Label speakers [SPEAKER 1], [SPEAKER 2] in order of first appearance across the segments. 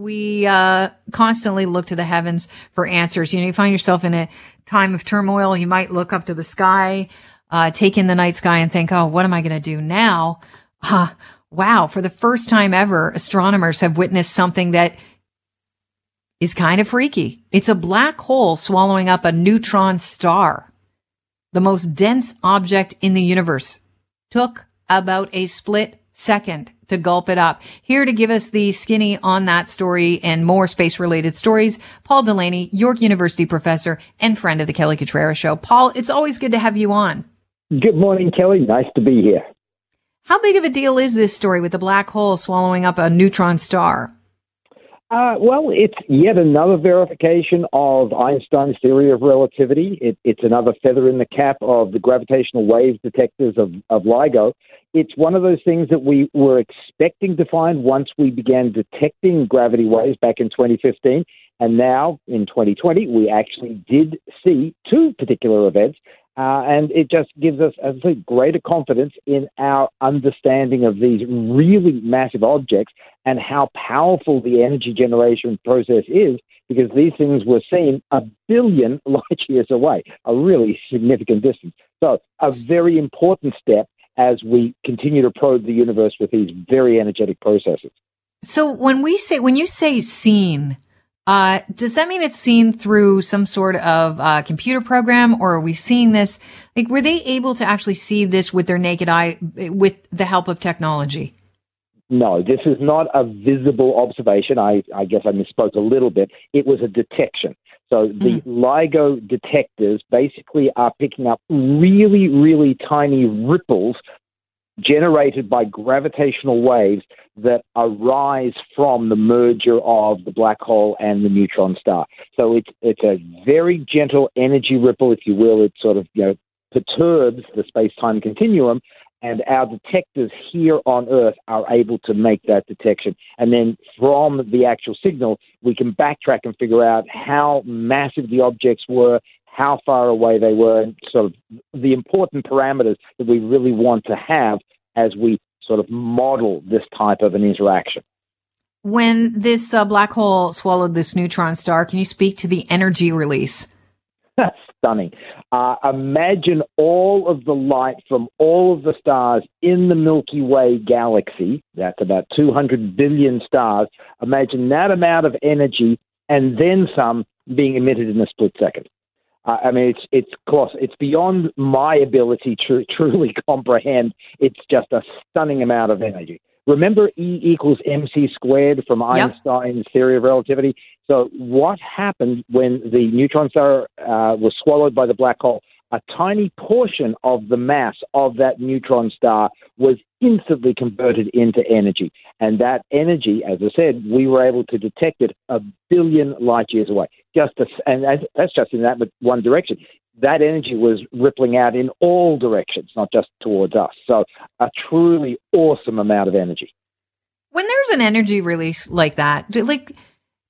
[SPEAKER 1] we uh, constantly look to the heavens for answers. You know, you find yourself in a time of turmoil. You might look up to the sky, uh, take in the night sky and think, oh, what am I going to do now? Uh, wow. For the first time ever, astronomers have witnessed something that is kind of freaky. It's a black hole swallowing up a neutron star, the most dense object in the universe. Took about a split second to gulp it up. Here to give us the skinny on that story and more space related stories, Paul Delaney, York University professor and friend of the Kelly Cutrara show. Paul, it's always good to have you on.
[SPEAKER 2] Good morning, Kelly. Nice to be here.
[SPEAKER 1] How big of a deal is this story with the black hole swallowing up a neutron star?
[SPEAKER 2] Uh, well, it's yet another verification of Einstein's theory of relativity. It, it's another feather in the cap of the gravitational wave detectors of, of LIGO. It's one of those things that we were expecting to find once we began detecting gravity waves back in 2015. And now in 2020, we actually did see two particular events uh, and it just gives us, as I say, greater confidence in our understanding of these really massive objects and how powerful the energy generation process is, because these things were seen a billion light years away, a really significant distance. So, a very important step as we continue to probe the universe with these very energetic processes.
[SPEAKER 1] So, when we say, when you say seen, uh, does that mean it's seen through some sort of uh, computer program, or are we seeing this? Like, were they able to actually see this with their naked eye with the help of technology?
[SPEAKER 2] No, this is not a visible observation. I, I guess I misspoke a little bit. It was a detection. So the mm-hmm. LIGO detectors basically are picking up really, really tiny ripples generated by gravitational waves that arise from the merger of the black hole and the neutron star. So it's it's a very gentle energy ripple, if you will. It sort of you know perturbs the space time continuum, and our detectors here on Earth are able to make that detection. And then from the actual signal, we can backtrack and figure out how massive the objects were, how far away they were, and sort of the important parameters that we really want to have as we sort of model this type of an interaction.
[SPEAKER 1] When this uh, black hole swallowed this neutron star, can you speak to the energy release?
[SPEAKER 2] Stunning. Uh, imagine all of the light from all of the stars in the Milky Way galaxy. That's about 200 billion stars. Imagine that amount of energy and then some being emitted in a split second. Uh, I mean, it's it's close. It's beyond my ability to truly comprehend. It's just a stunning amount of energy. Remember E equals mc squared from yep. Einstein's theory of relativity? So, what happened when the neutron star uh, was swallowed by the black hole? a tiny portion of the mass of that neutron star was instantly converted into energy. And that energy, as I said, we were able to detect it a billion light years away. Just a, and that's just in that one direction. That energy was rippling out in all directions, not just towards us. So a truly awesome amount of energy.
[SPEAKER 1] When there's an energy release like that, like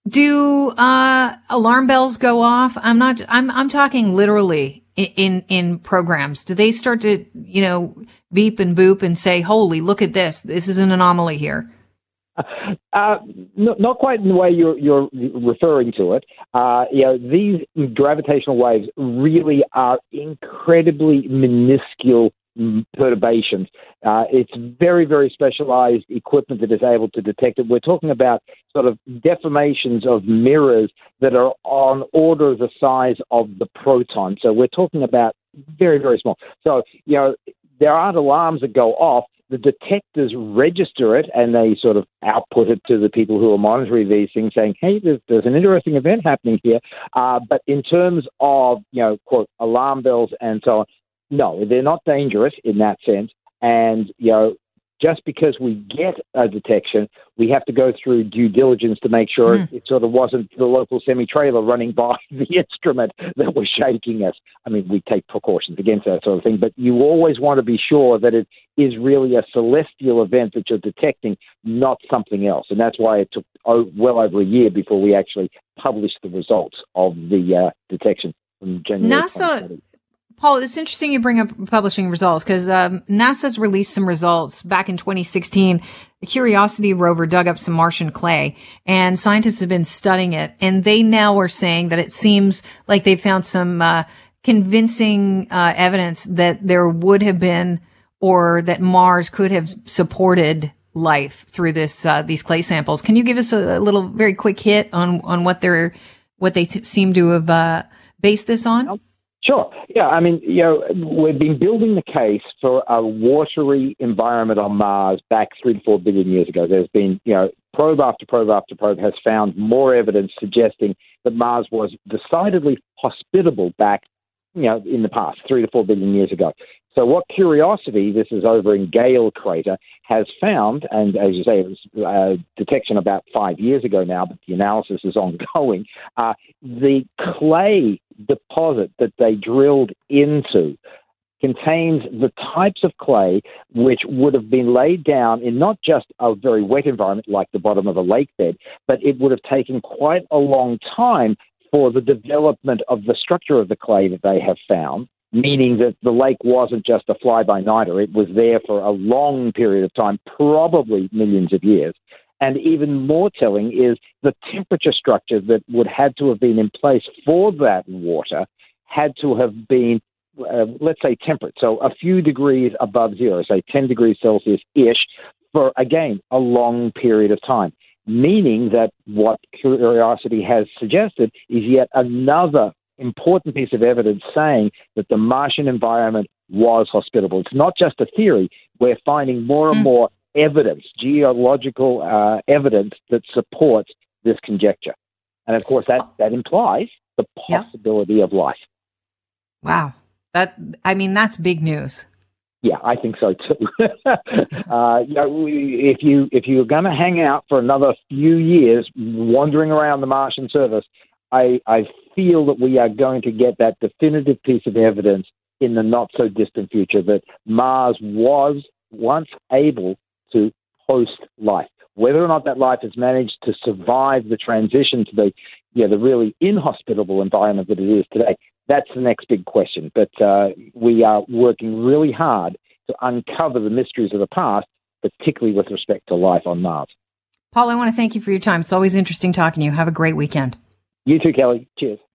[SPEAKER 1] do uh, alarm bells go off? I'm not. I'm. I'm talking literally in in programs. Do they start to you know beep and boop and say, "Holy, look at this! This is an anomaly here."
[SPEAKER 2] Uh, no, not quite in the way you're, you're referring to it. Uh, you know, these gravitational waves really are incredibly minuscule perturbations. Uh, it's very, very specialized equipment that is able to detect it. We're talking about sort of deformations of mirrors that are on order of the size of the proton. So we're talking about very, very small. So, you know, there aren't alarms that go off. The detectors register it and they sort of output it to the people who are monitoring these things, saying, "Hey, there's, there's an interesting event happening here." Uh, but in terms of you know, quote, alarm bells and so on, no, they're not dangerous in that sense. And, you know, just because we get a detection, we have to go through due diligence to make sure mm. it sort of wasn't the local semi trailer running by the instrument that was shaking us. I mean, we take precautions against that sort of thing, but you always want to be sure that it is really a celestial event that you're detecting, not something else. And that's why it took well over a year before we actually published the results of the uh, detection.
[SPEAKER 1] NASA. Paul, it's interesting you bring up publishing results because um, NASA's released some results back in 2016. The Curiosity rover dug up some Martian clay and scientists have been studying it. And they now are saying that it seems like they found some uh, convincing uh, evidence that there would have been or that Mars could have supported life through this uh, these clay samples. Can you give us a, little very quick hit on on what they're what they seem to have uh, based this on?
[SPEAKER 2] Sure. Yeah. I mean, you know, we've been building the case for a watery environment on Mars back three to four billion years ago. There's been, you know, probe after probe after probe has found more evidence suggesting that Mars was decidedly hospitable back, you know, in the past, three to four billion years ago. So, what Curiosity, this is over in Gale Crater, has found, and as you say, it was uh, detection about five years ago now, but the analysis is ongoing. Uh, the clay deposit that they drilled into contains the types of clay which would have been laid down in not just a very wet environment like the bottom of a lake bed, but it would have taken quite a long time for the development of the structure of the clay that they have found meaning that the lake wasn't just a fly by nighter. It was there for a long period of time, probably millions of years. And even more telling is the temperature structure that would had to have been in place for that water had to have been, uh, let's say, temperate. So a few degrees above zero, say 10 degrees Celsius ish, for again a long period of time. Meaning that what Curiosity has suggested is yet another important piece of evidence saying that the Martian environment was hospitable. It's not just a theory. We're finding more and hmm. more evidence, geological uh, evidence that supports this conjecture. And of course, that, that implies the possibility yeah. of life.
[SPEAKER 1] Wow. That, I mean, that's big news.
[SPEAKER 2] Yeah, I think so too. uh, you know, if you if you're going to hang out for another few years, wandering around the Martian surface, I, I feel that we are going to get that definitive piece of evidence in the not so distant future that Mars was once able to host life. Whether or not that life has managed to survive the transition to the, know, the really inhospitable environment that it is today, that's the next big question. But uh, we are working really hard to uncover the mysteries of the past, particularly with respect to life on Mars.
[SPEAKER 1] Paul, I want to thank you for your time. It's always interesting talking to you. Have a great weekend.
[SPEAKER 2] You too, Kelly. Cheers.